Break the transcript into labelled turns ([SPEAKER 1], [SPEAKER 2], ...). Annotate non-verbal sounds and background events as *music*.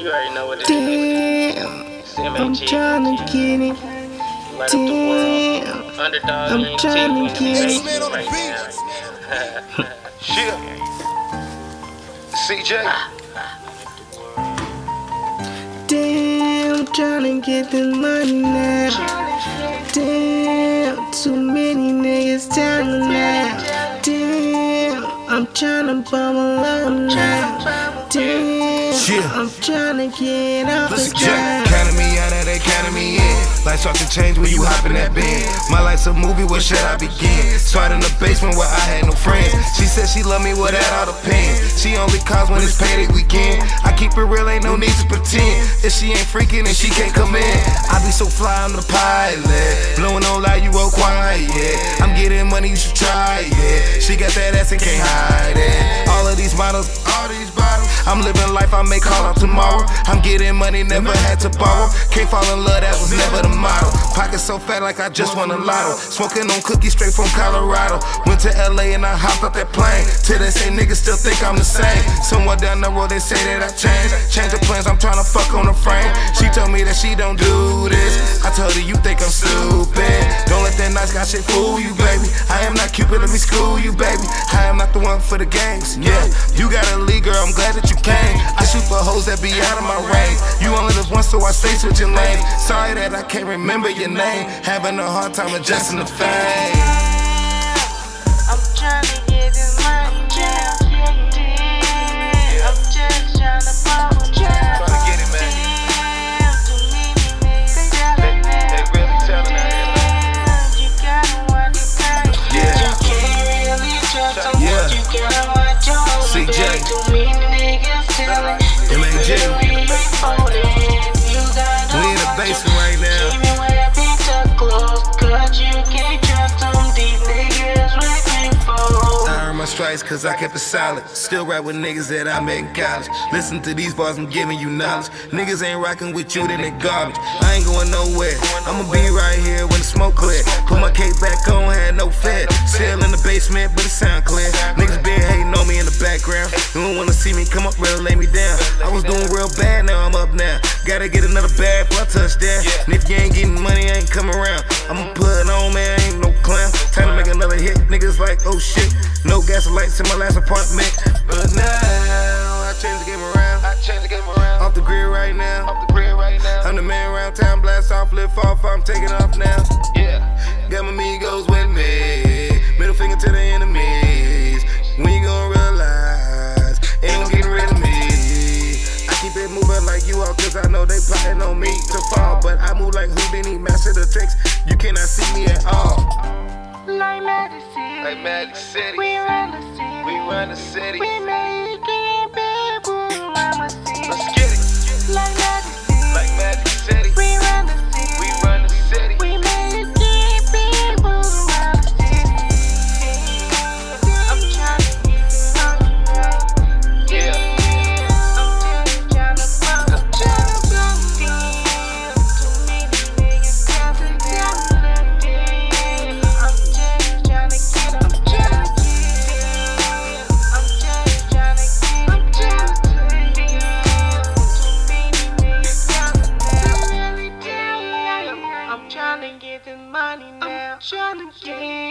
[SPEAKER 1] You already know what it
[SPEAKER 2] Damn,
[SPEAKER 1] is.
[SPEAKER 2] I'm
[SPEAKER 1] CMAG.
[SPEAKER 2] tryna get it.
[SPEAKER 1] Light up the world.
[SPEAKER 2] Damn,
[SPEAKER 1] Underdog
[SPEAKER 2] I'm
[SPEAKER 1] ENT
[SPEAKER 2] tryna get it.
[SPEAKER 1] basement right now. *laughs*
[SPEAKER 3] Shit. C-Jay.
[SPEAKER 2] damn, I'm tryna get the money now. Damn, too many niggas telling now. Damn, I'm tryna bum alone now.
[SPEAKER 3] Yeah.
[SPEAKER 2] I'm tryna get off the
[SPEAKER 3] Listen, Jack,
[SPEAKER 2] ground.
[SPEAKER 3] counting me out of they counting me in. Life starts to change when you hop in that bin. My life's a movie, where should I begin? Start in the basement where I had no friends. She said she love me without all the pain. She only calls when it's payday weekend. I keep it real, ain't no need to pretend. If she ain't freaking, then she can't come in. I be so fly, I'm the pilot. Blowing on loud, you all quiet. Yeah, I'm getting money, you should try it. She got that ass and can't hide it. I'm living life, I may call out tomorrow. I'm getting money, never had to borrow. Can't fall in love, that was never the motto. Pockets so fat, like I just won a lotto. Smoking on cookies straight from Colorado. Went to LA and I hopped off that plane. Till they say niggas still think I'm the same. Somewhere down the road, they say that I changed. Change the plans, I'm trying to fuck on the frame. Told me that she don't do this. I told her, you think I'm stupid. Don't let that nice guy shit fool you, baby. I am not Cupid, let me school you, baby. I am not the one for the games. Yeah, you got a lead, girl, I'm glad that you came. I shoot for hoes that be out of my range. You only live once, so I stay switching lanes. Sorry that I can't remember your name. Having a hard time adjusting the fame.
[SPEAKER 4] I'm tryna get this money Cause
[SPEAKER 3] I kept it solid. Still rap with niggas that I met in college. Listen to these bars, I'm giving you knowledge. Niggas ain't rocking with you, then they garbage. I ain't going nowhere. I'ma be right here when the smoke clear. Put my cape back on, had no fed. Still in the basement, but it sound clear. Niggas been hating on me in the background. You don't wanna see me come up, really lay me down. I was doing real bad, now up now. Gotta get another bag for a touchdown. And if you ain't getting money, I ain't coming around. I'ma put it on, man, I ain't no clown. Time to make another hit. Niggas like, oh shit. No gas lights in my last apartment. But now, I changed the game around. I changed the game around. Off the grid right now. Off the grid right now. I'm the man around town, blast off, lift off, I'm taking off now. They plotting on me to fall. But I move like Houdini, master the tricks. You cannot see me at all.
[SPEAKER 4] Like Magic City.
[SPEAKER 3] Like Magic City,
[SPEAKER 4] We run the city.
[SPEAKER 3] we run the city.
[SPEAKER 4] We make watching game.